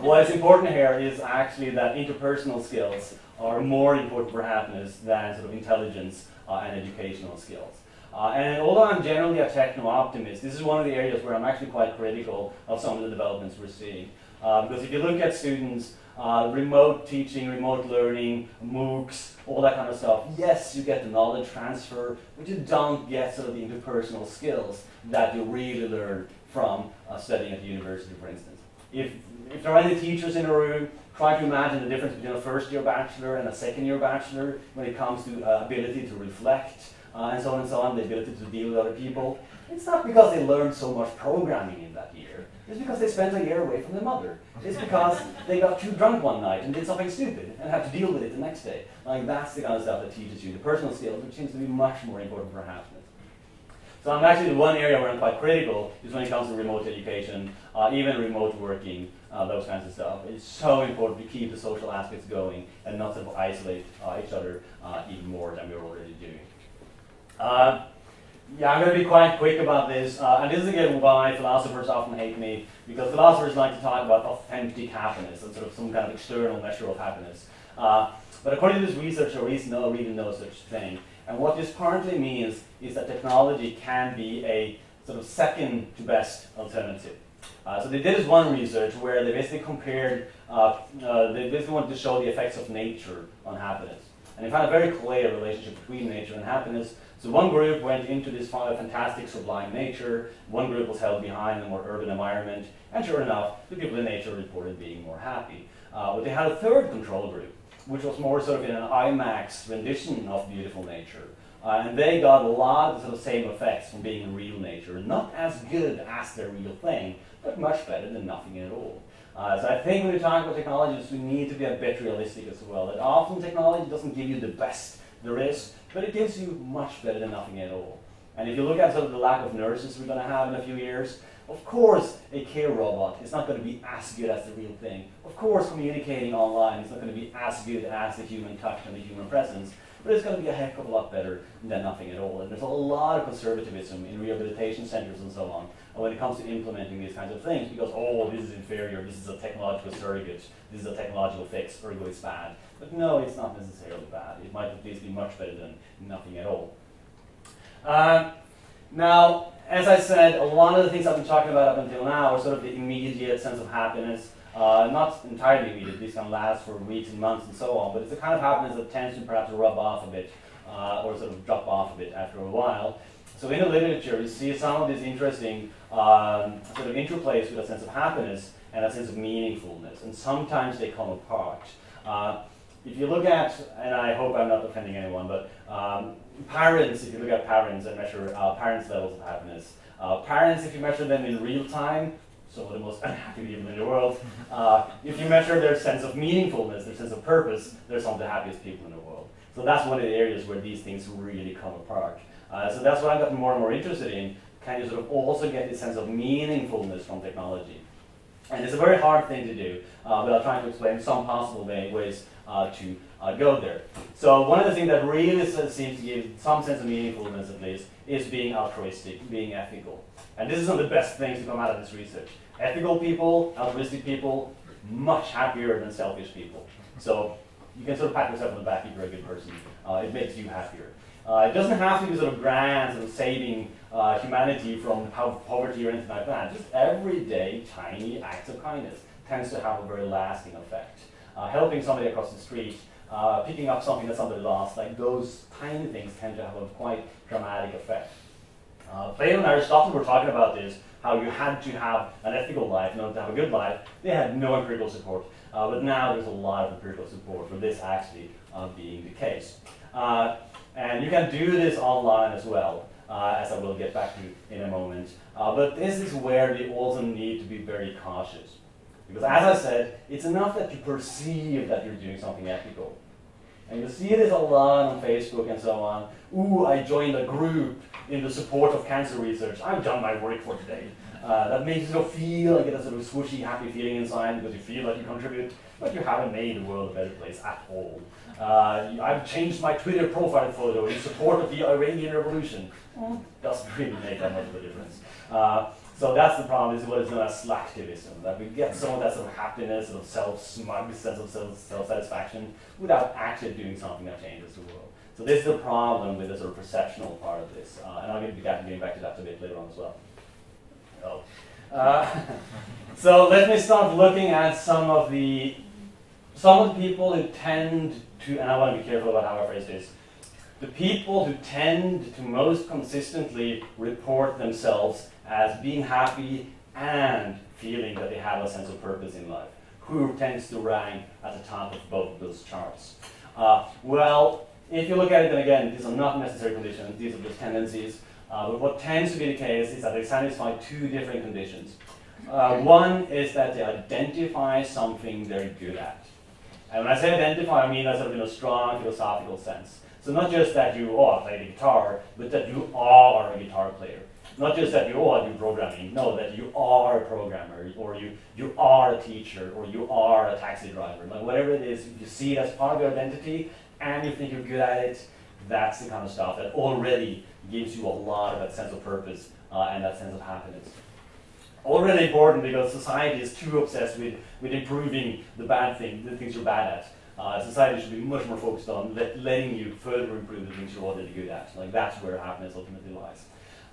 what is important here is actually that interpersonal skills are more important for happiness than sort of intelligence uh, and educational skills. Uh, and although I'm generally a techno-optimist, this is one of the areas where I'm actually quite critical of some of the developments we're seeing. Uh, because if you look at students, uh, remote teaching, remote learning, MOOCs, all that kind of stuff, yes, you get the knowledge transfer, but you don't get sort of the interpersonal skills that you really learn from uh, studying at the university, for instance. If, if there are any teachers in a room, try to imagine the difference between a first year bachelor and a second year bachelor when it comes to uh, ability to reflect, uh, and so on and so on, the ability to deal with other people. It's not because they learned so much programming in that year. It's because they spent a year away from their mother. It's because they got too drunk one night and did something stupid and had to deal with it the next day. Like that's the kind of stuff that teaches you the personal skills, which seems to be much more important for happiness. So I'm actually the one area where I'm quite critical is when it comes to remote education, uh, even remote working, uh, those kinds of stuff. It's so important to keep the social aspects going and not sort of isolate uh, each other uh, even more than we're already doing. Uh, yeah, I'm going to be quite quick about this, uh, and this is again why philosophers often hate me, because philosophers like to talk about authentic happiness and sort of some kind of external measure of happiness. Uh, but according to this research, there is no, really no such thing. And what this currently means is that technology can be a sort of second to best alternative. Uh, so they did this one research where they basically compared, uh, uh, they basically wanted to show the effects of nature on happiness. And they found a very clear relationship between nature and happiness. So one group went into this fantastic sublime nature, one group was held behind in a more urban environment, and sure enough, the people in nature reported being more happy. Uh, but they had a third control group, which was more sort of in an IMAX rendition of beautiful nature. Uh, and they got a lot of the same effects from being in real nature. Not as good as the real thing, but much better than nothing at all. Uh, so I think when we talk about technologies, we need to be a bit realistic as well. That often technology doesn't give you the best there is, but it gives you much better than nothing at all. And if you look at sort of the lack of nurses we're going to have in a few years, of course, a care robot is not going to be as good as the real thing. Of course, communicating online is not going to be as good as the human touch and the human presence, but it's going to be a heck of a lot better than nothing at all. And there's a lot of conservatism in rehabilitation centers and so on when it comes to implementing these kinds of things because, oh, this is inferior, this is a technological surrogate, this is a technological fix, ergo it's bad. But no, it's not necessarily bad. It might at least be much better than nothing at all. Uh, now, as I said, a lot of the things I've been talking about up until now are sort of the immediate sense of happiness. Uh, not entirely immediate, these can last for weeks and months and so on, but it's the kind of happiness that tends to perhaps rub off a bit uh, or sort of drop off a bit after a while. So in the literature, you see some of these interesting um, sort of interplays with a sense of happiness and a sense of meaningfulness, and sometimes they come apart. Uh, if you look at, and I hope I'm not offending anyone, but um, parents, if you look at parents and measure uh, parents' levels of happiness, uh, parents, if you measure them in real time, of the most unhappy people in the world. Uh, if you measure their sense of meaningfulness, their sense of purpose, they're some of the happiest people in the world. So that's one of the areas where these things really come apart. Uh, so that's what I've gotten more and more interested in. Can you sort of also get this sense of meaningfulness from technology? And it's a very hard thing to do, uh, but I'll try to explain some possible ways uh, to uh, go there. So one of the things that really seems to give some sense of meaningfulness at least is being altruistic, being ethical. And this is one of the best things to come out of this research. Ethical people, altruistic people, much happier than selfish people. So you can sort of pat yourself on the back if you're a good person. Uh, it makes you happier. Uh, it doesn't have to be sort of grand, sort of saving uh, humanity from poverty or anything like that. Just everyday tiny acts of kindness tends to have a very lasting effect. Uh, helping somebody across the street, uh, picking up something that somebody lost, like those tiny things tend to have a quite dramatic effect. Uh, Plato and Aristotle were talking about this, how you had to have an ethical life in order to have a good life. They had no empirical support. Uh, but now there's a lot of empirical support for this actually uh, being the case. Uh, and you can do this online as well, uh, as I will get back to in a moment. Uh, but this is where you also need to be very cautious. Because as I said, it's enough that you perceive that you're doing something ethical. And you see this a lot on Facebook and so on. Ooh, I joined a group in the support of cancer research. I've done my work for today. Uh, that makes you feel like get a sort of squishy, happy feeling inside because you feel like you contribute, but you haven't made the world a better place at all. Uh, I've changed my Twitter profile photo in support of the Iranian Revolution. Well, doesn't really make that much of a difference. Uh, so that's the problem, is what is known as slacktivism, that we get some of that sort of happiness, sort of self-smug sense of self-satisfaction without actually doing something that changes the world. So this is the problem with the sort of perceptional part of this, uh, and I'll get getting back to that a bit later on as well. Oh. Uh, *laughs* so let me start looking at some of the some of the people who tend to, and I want to be careful about how I phrase this, the people who tend to most consistently report themselves as being happy and feeling that they have a sense of purpose in life. Who tends to rank at the top of both of those charts? Uh, well, if you look at it, then again, these are not necessary conditions, these are just tendencies. Uh, but what tends to be the case is that they satisfy two different conditions. Uh, one is that they identify something they're good at. And when I say identify, I mean that sort of in a strong philosophical sense. So not just that you, oh, I play the guitar, but that you are a guitar player. Not just that you, I do programming. No, that you are a programmer, or you, you are a teacher, or you are a taxi driver. Like whatever it is, you see it as part of your identity, and you think you're good at it, that's the kind of stuff that already gives you a lot of that sense of purpose uh, and that sense of happiness. Already important because society is too obsessed with, with improving the bad thing, the things you're bad at. Uh, society should be much more focused on let, letting you further improve the things you're already good at. Like that's where happiness ultimately lies.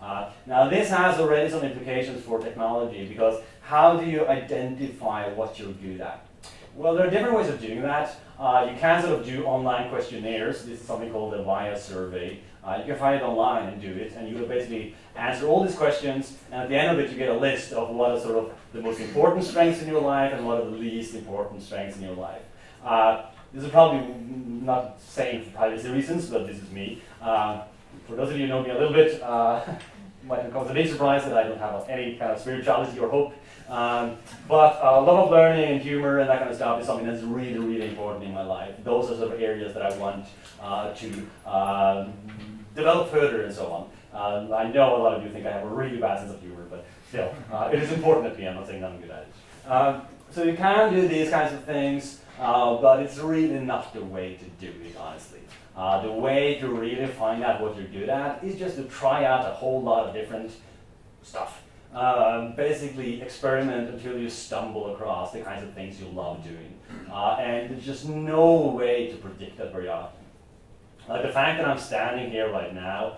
Uh, now this has already some implications for technology because how do you identify what you're good at? Well, there are different ways of doing that. Uh, you can sort of do online questionnaires. This is something called the VIA survey. Uh, you can find it online and do it, and you will basically answer all these questions, and at the end of it, you get a list of what are sort of the most important strengths in your life and what are the least important strengths in your life. Uh, this is probably not saying for privacy reasons, but this is me. Uh, for those of you who know me a little bit, uh, *laughs* might come as a big surprise that I don't have any kind of spirituality or hope. Um, but uh, love of learning and humor and that kind of stuff is something that's really, really important in my life. Those are sort of areas that I want uh, to uh, develop further and so on. Uh, I know a lot of you think I have a really bad sense of humor, but still, uh, it is important to me. I'm not saying I'm good at it. Um, so you can do these kinds of things, uh, but it's really not the way to do it, honestly. Uh, the way to really find out what you're good at is just to try out a whole lot of different stuff. Um, basically, experiment until you stumble across the kinds of things you love doing. Uh, and there's just no way to predict that very often. Like the fact that I'm standing here right now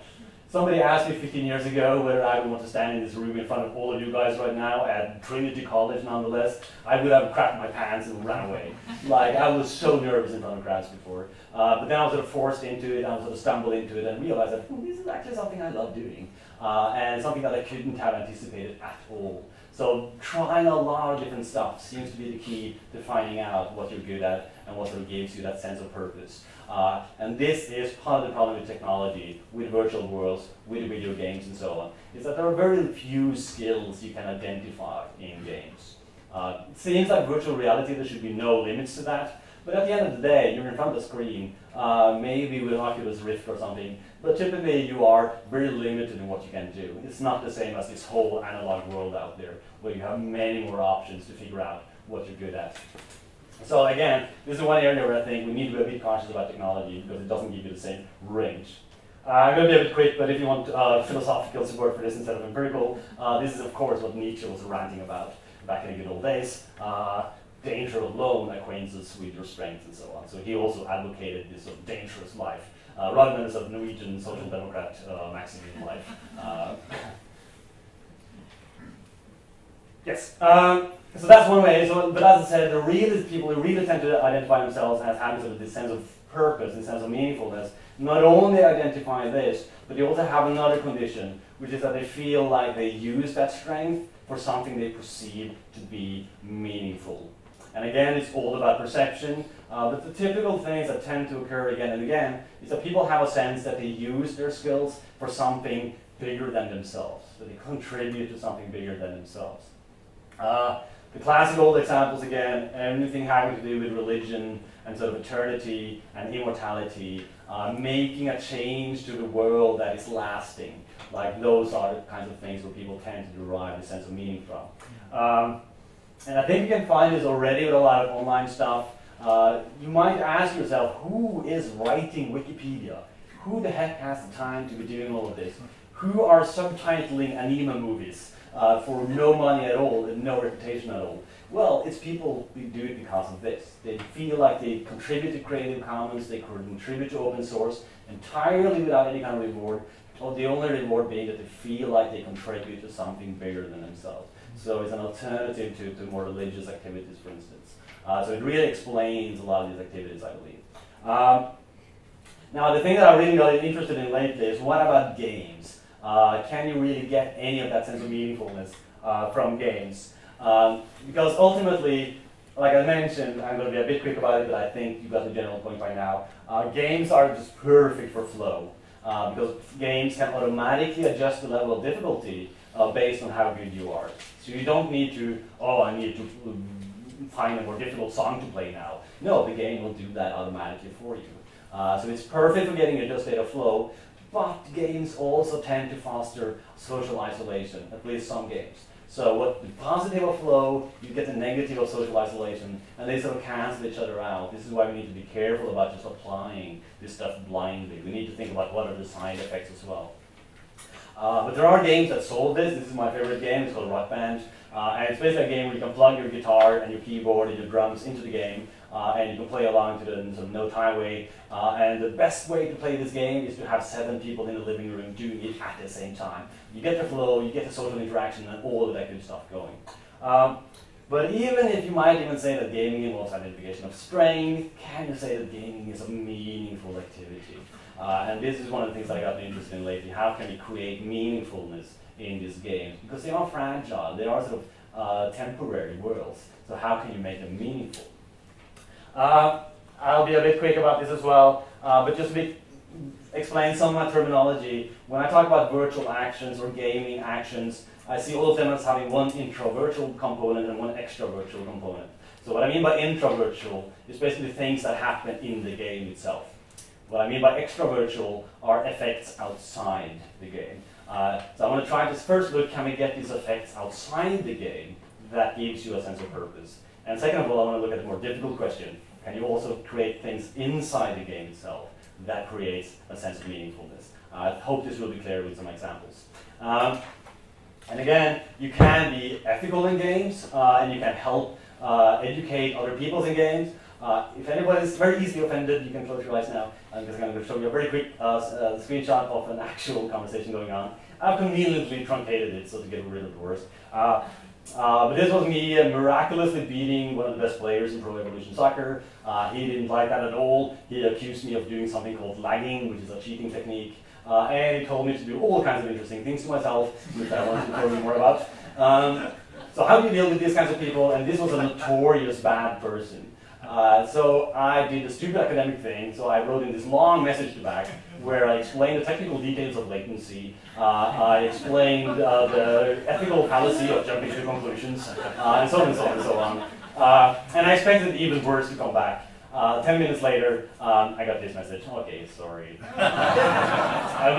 Somebody asked me 15 years ago whether I would want to stand in this room in front of all of you guys right now at Trinity College nonetheless. I would have crapped my pants and run away. like, I was so nervous in front of crowds before. Uh, but then I was sort of forced into it, I was sort of stumbled into it and realized that oh, this is actually something I love doing. Uh, and something that I couldn't have anticipated at all. So trying a lot of different stuff seems to be the key to finding out what you're good at and what sort of gives you that sense of purpose. Uh, and this is part of the problem with technology, with virtual worlds, with video games and so on, is that there are very few skills you can identify in games. Uh, seems like virtual reality, there should be no limits to that, but at the end of the day, you're in front of the screen, uh, maybe with an Oculus Rift or something, but typically you are very limited in what you can do. It's not the same as this whole analog world out there, where you have many more options to figure out what you're good at. So again, this is one area where I think we need to be a bit conscious about technology because it doesn't give you the same range. Uh, I'm going to be a bit quick, but if you want uh, philosophical support for this instead of empirical, uh, this is of course what Nietzsche was ranting about back in the good old days. Uh, danger alone acquaints us with your strengths and so on. So he also advocated this sort of dangerous life, uh, rather than a sort of Norwegian social democrat uh, Maximilian life. yes. Um, so that's one way. So, but as I said, the real people who really tend to identify themselves as having sort of this sense of purpose, this sense of meaningfulness, not only identify this, but they also have another condition, which is that they feel like they use that strength for something they perceive to be meaningful. And again, it's all about perception. Uh, but the typical things that tend to occur again and again is that people have a sense that they use their skills for something bigger than themselves, that they contribute to something bigger than themselves. Uh, the classic old examples again, anything having to do with religion and sort of eternity and immortality, uh, making a change to the world that is lasting. Like those are the kinds of things where people tend to derive a sense of meaning from. Um, and I think you can find this already with a lot of online stuff. Uh, you might ask yourself, who is writing Wikipedia? Who the heck has the time to be doing all of this? Who are subtitling anime movies uh, for no money at all and no reputation at all? Well, it's people who do it because of this. They feel like they contribute to Creative Commons, they contribute to open source entirely without any kind of reward, or the only reward being that they feel like they contribute to something bigger than themselves. So it's an alternative to, to more religious activities, for instance. Uh, so it really explains a lot of these activities, I believe. Um, now, the thing that I really got interested in lately is what about games? Uh, can you really get any of that sense of meaningfulness uh, from games? Um, because ultimately, like I mentioned, I'm going to be a bit quick about it, but I think you got the general point by now. Uh, games are just perfect for flow uh, because games can automatically adjust the level of difficulty uh, based on how good you are. So you don't need to, oh, I need to find a more difficult song to play now. No, the game will do that automatically for you. Uh, so it's perfect for getting a state of flow, but games also tend to foster social isolation, at least some games. So what the positive of flow, you get the negative of social isolation, and they sort of cancel each other out. This is why we need to be careful about just applying this stuff blindly. We need to think about what are the side effects as well. Uh, but there are games that solve this. This is my favorite game. It's called Rock Band. Uh, and it's basically a game where you can plug your guitar and your keyboard and your drums into the game, uh, and you can play along to the no time way. Uh, and the best way to play this game is to have seven people in the living room doing it at the same time. You get the flow, you get the social interaction, and all of that good stuff going. Um, but even if you might even say that gaming involves identification of strength, can you say that gaming is a meaningful activity? Uh, and this is one of the things I got interested in lately. How can we create meaningfulness in these games? Because they are fragile, they are sort of uh, temporary worlds. So how can you make them meaningful? Uh, I'll be a bit quick about this as well, uh, but just explain some of my terminology. When I talk about virtual actions or gaming actions, I see all of them as having one intra-virtual component and one extra-virtual component. So what I mean by intra-virtual is basically things that happen in the game itself. What I mean by extra-virtual are effects outside the game. Uh, so I want to try to first look, can we get these effects outside the game that gives you a sense of purpose? And second of all, I want to look at a more difficult question. Can you also create things inside the game itself that creates a sense of meaningfulness? I hope this will be clear with some examples. Um, and again, you can be ethical in games, uh, and you can help uh, educate other people in games. Uh, if anyone is very easily offended, you can close your eyes now. I'm just going to show you a very quick uh, uh, screenshot of an *laughs* actual conversation going on. I've conveniently truncated it so to get rid of the worst. Uh, uh, but this was me miraculously beating one of the best players in Pro Evolution Soccer. Uh, he didn't like that at all. He accused me of doing something called lagging, which is a cheating technique. and he told me to do all kinds of interesting things to myself, which I wanted to tell you more about. Um, so how do you deal with these kinds of people? And this was a notorious bad person. Uh, so I did a stupid academic thing. So I wrote in this long message to back where I explained the technical details of latency. Uh, I explained uh, the ethical fallacy of jumping to conclusions, uh, and so on and so on and so on. Uh, and I expected even worse to come back. Uh, ten minutes later, um, I got this message. Okay, sorry. *laughs* we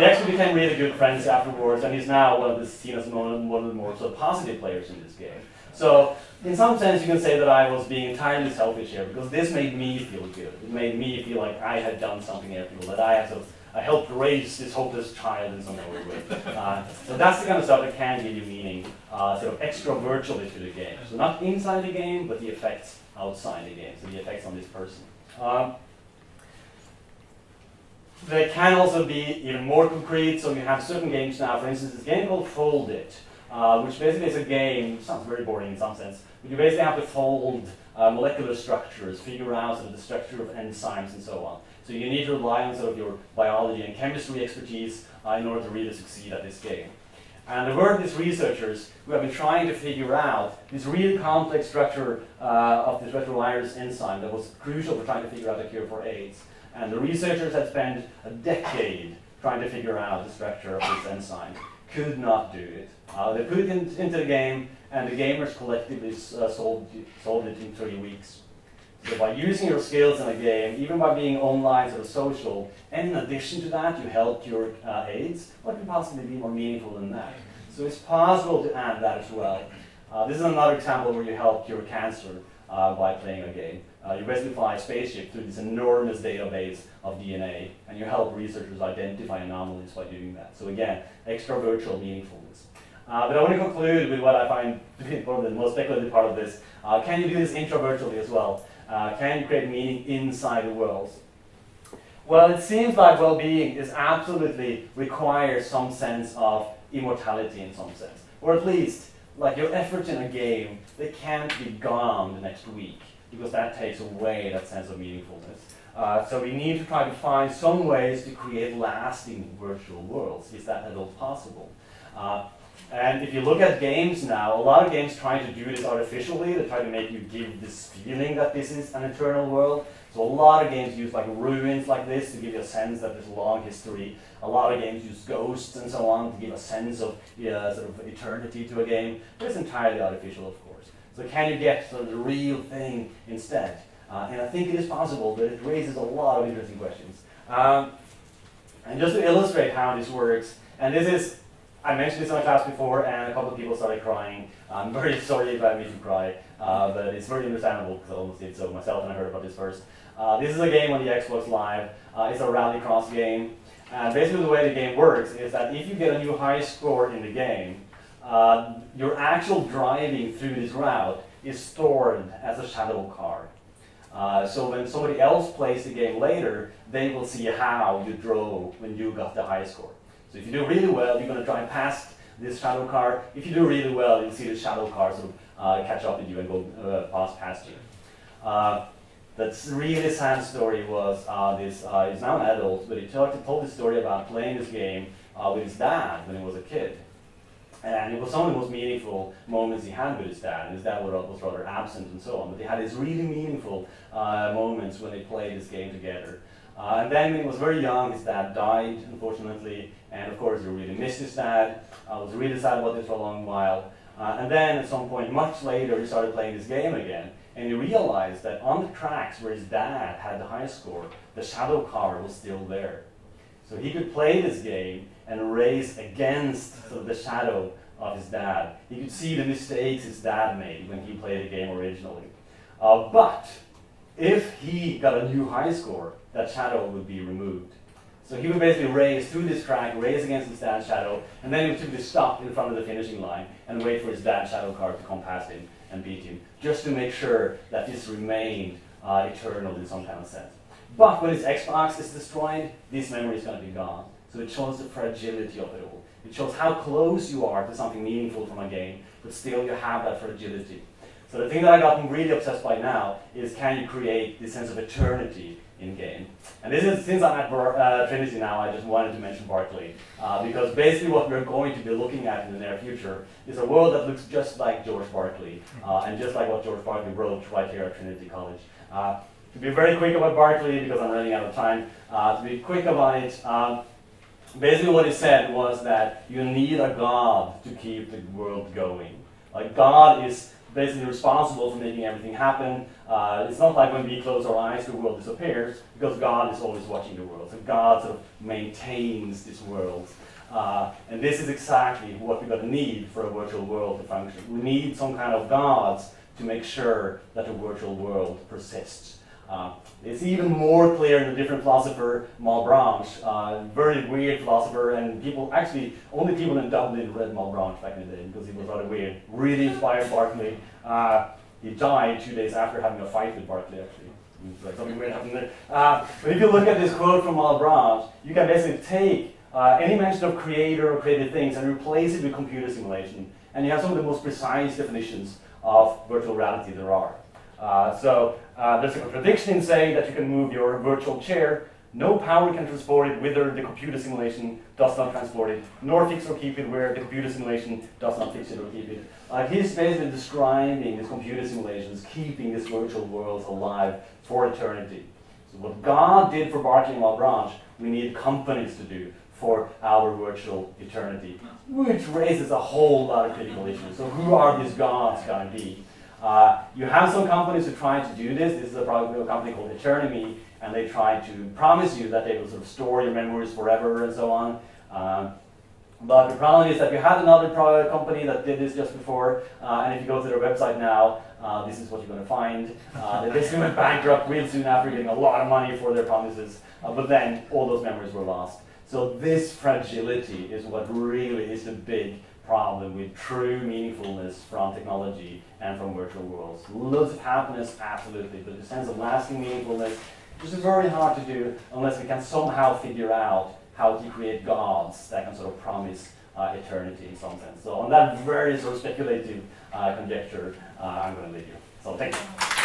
actually became really good friends afterwards, and he's now one of the seen as one of the more so positive players in this game. So in some sense, you can say that I was being entirely selfish here because this made me feel good. It made me feel like I had done something ethical, that I had sort of I helped raise this hopeless child in some way. Uh, so that's the kind of stuff that can give you meaning, uh, sort of extra virtually to the game. So not inside the game, but the effects outside the game. So the effects on this person. Um, they can also be even more concrete. So you have certain games now. For instance, this game called Foldit uh, which basically is a game, sounds very boring in some sense, but you basically have to fold uh, molecular structures, figure out sort of the structure of enzymes and so on. So you need to rely on sort of your biology and chemistry expertise uh, in order to really succeed at this game. And there were these researchers who have been trying to figure out this really complex structure uh, of this retrovirus enzyme that was crucial for trying to figure out a cure for AIDS. And the researchers had spent a decade trying to figure out the structure of this enzyme could not do it. Uh, they put it in, into the game, and the gamers collectively uh, solved, solved it in three weeks. So by using your skills in a game, even by being online or social, and in addition to that, you help your uh, AIDS, what could possibly be more meaningful than that? So it's possible to add that as well. Uh, this is another example where you help cure cancer uh, by playing a game. Uh, you basically fly a spaceship through this enormous database of DNA, and you help researchers identify anomalies by doing that. So again, extra virtual meaningfulness. Uh, but I want to conclude with what I find *laughs* to be the most speculative part of this. Uh, can you do this intra-virtually as well? Uh, can create meaning inside the world? Well, it seems like well-being is absolutely requires some sense of immortality in some sense, or at least like your efforts in a game, they can't be gone the next week because that takes away that sense of meaningfulness. Uh, so we need to try to find some ways to create lasting virtual worlds. Is that at all possible? Uh, and if you look at games now, a lot of games try to do this artificially. They try to make you give this feeling that this is an eternal world. So a lot of games use like ruins like this to give you a sense that there's a long history. A lot of games use ghosts and so on to give a sense of sort of eternity to a game. But it's entirely artificial, of course. So can you get sort of the real thing instead? Uh, and I think it is possible, but it raises a lot of interesting questions. Um, and just to illustrate how this works, and this is I mentioned this in my class before, and a couple of people started crying. I'm very *laughs* sorry if I made you cry, uh, but it's very understandable because I almost did so myself and I heard about this first. Uh, this is a game on the Xbox Live. Uh, it's a rallycross game. And basically the way the game works is that if you get a new high score in the game, uh, your actual driving through this route is stored as a shadow card. Uh, so when somebody else plays the game later, they will see how you drove when you got the high score. So if you do really well, you're going to drive past this shadow car. If you do really well, you'll see the shadow car sort of uh, catch up with you and go uh, pass past you. Uh, that's really sad story was uh, this, uh, he's now an adult, but he told, told this story about playing this game uh, with his dad when he was a kid. And it was some of the most meaningful moments he had with his dad. And his dad was rather absent and so on. But they had these really meaningful moments when they played this game together. Uh, and then when he was very young, his dad died, unfortunately. And of course, he really missed his dad. I was really sad about this for a long while. Uh, and then at some point, much later, he started playing this game again. And he realized that on the tracks where his dad had the high score, the shadow car was still there. So he could play this game and race against sort of the shadow of his dad. He could see the mistakes his dad made when he played the game originally. Uh, but if he got a new high score, that shadow would be removed. So he would basically race through this crack, race against his dad's shadow, and then he would simply stop in front of the finishing line and wait for his dad's shadow card to come past him and beat him, just to make sure that this remained uh, eternal in some kind of sense. But when his Xbox is destroyed, this memory is going to be gone. So it shows the fragility of it all. It shows how close you are to something meaningful from a game, but still you have that fragility. So the thing that I got really obsessed by now is can you create this sense of eternity in game. And this is, since I'm at uh, Trinity now, I just wanted to mention Berkeley. Uh, because basically what we're going to be looking at in the near future is a world that looks just like George Berkeley, uh, and just like what George Berkeley wrote right here at Trinity College. Uh, to be very quick about Berkeley, because I'm running out of time, uh, to be quick about it, um, basically what he said was that you need a God to keep the world going. Like God is basically responsible for making everything happen. Uh, it's not like when we close our eyes, the world disappears, because God is always watching the world. So God sort of maintains this world. Uh, and this is exactly what we're going to need for a virtual world to function. We need some kind of gods to make sure that the virtual world persists. Uh, it's even more clear in a different philosopher, Malebranche, uh, very weird philosopher, and people actually only people in Dublin read Malebranche back in the day because he was rather weird. Really inspired Berkeley. Uh, he died two days after having a fight with Berkeley, actually. Like something weird happened there. Uh, but if you look at this quote from Malebranche, you can basically take uh, any mention of creator or created things and replace it with computer simulation, and you have some of the most precise definitions of virtual reality there are. Uh, so uh, there's a contradiction in saying that you can move your virtual chair. No power can transport it whither the computer simulation does not transport it, nor fix or keep it where the computer simulation does not fix it or keep it. Uh, he's basically describing this computer simulations keeping this virtual world alive for eternity. So what God did for Berkeley and Malebranche, we need companies to do for our virtual eternity, which raises a whole lot of critical issues. So who are these gods going to be? Uh, you have some companies who try to do this. This is a, company called Eternity, and they try to promise you that they will sort of store your memories forever and so on. Um, but the problem is that you had another product company that did this just before, uh, and if you go to their website now, uh, this is what you're going to find. Uh, they basically went *laughs* bankrupt real soon after getting a lot of money for their promises, uh, but then all those memories were lost. So this fragility is what really is the big problem with true meaningfulness from technology and from virtual worlds. Loads of happiness, absolutely, but the sense of lasting meaningfulness, is very hard to do unless we can somehow figure out how to create gods that can sort of promise uh, eternity in some sense. So on that very sort of speculative uh, conjecture, uh, I'm going to leave you. So thank you.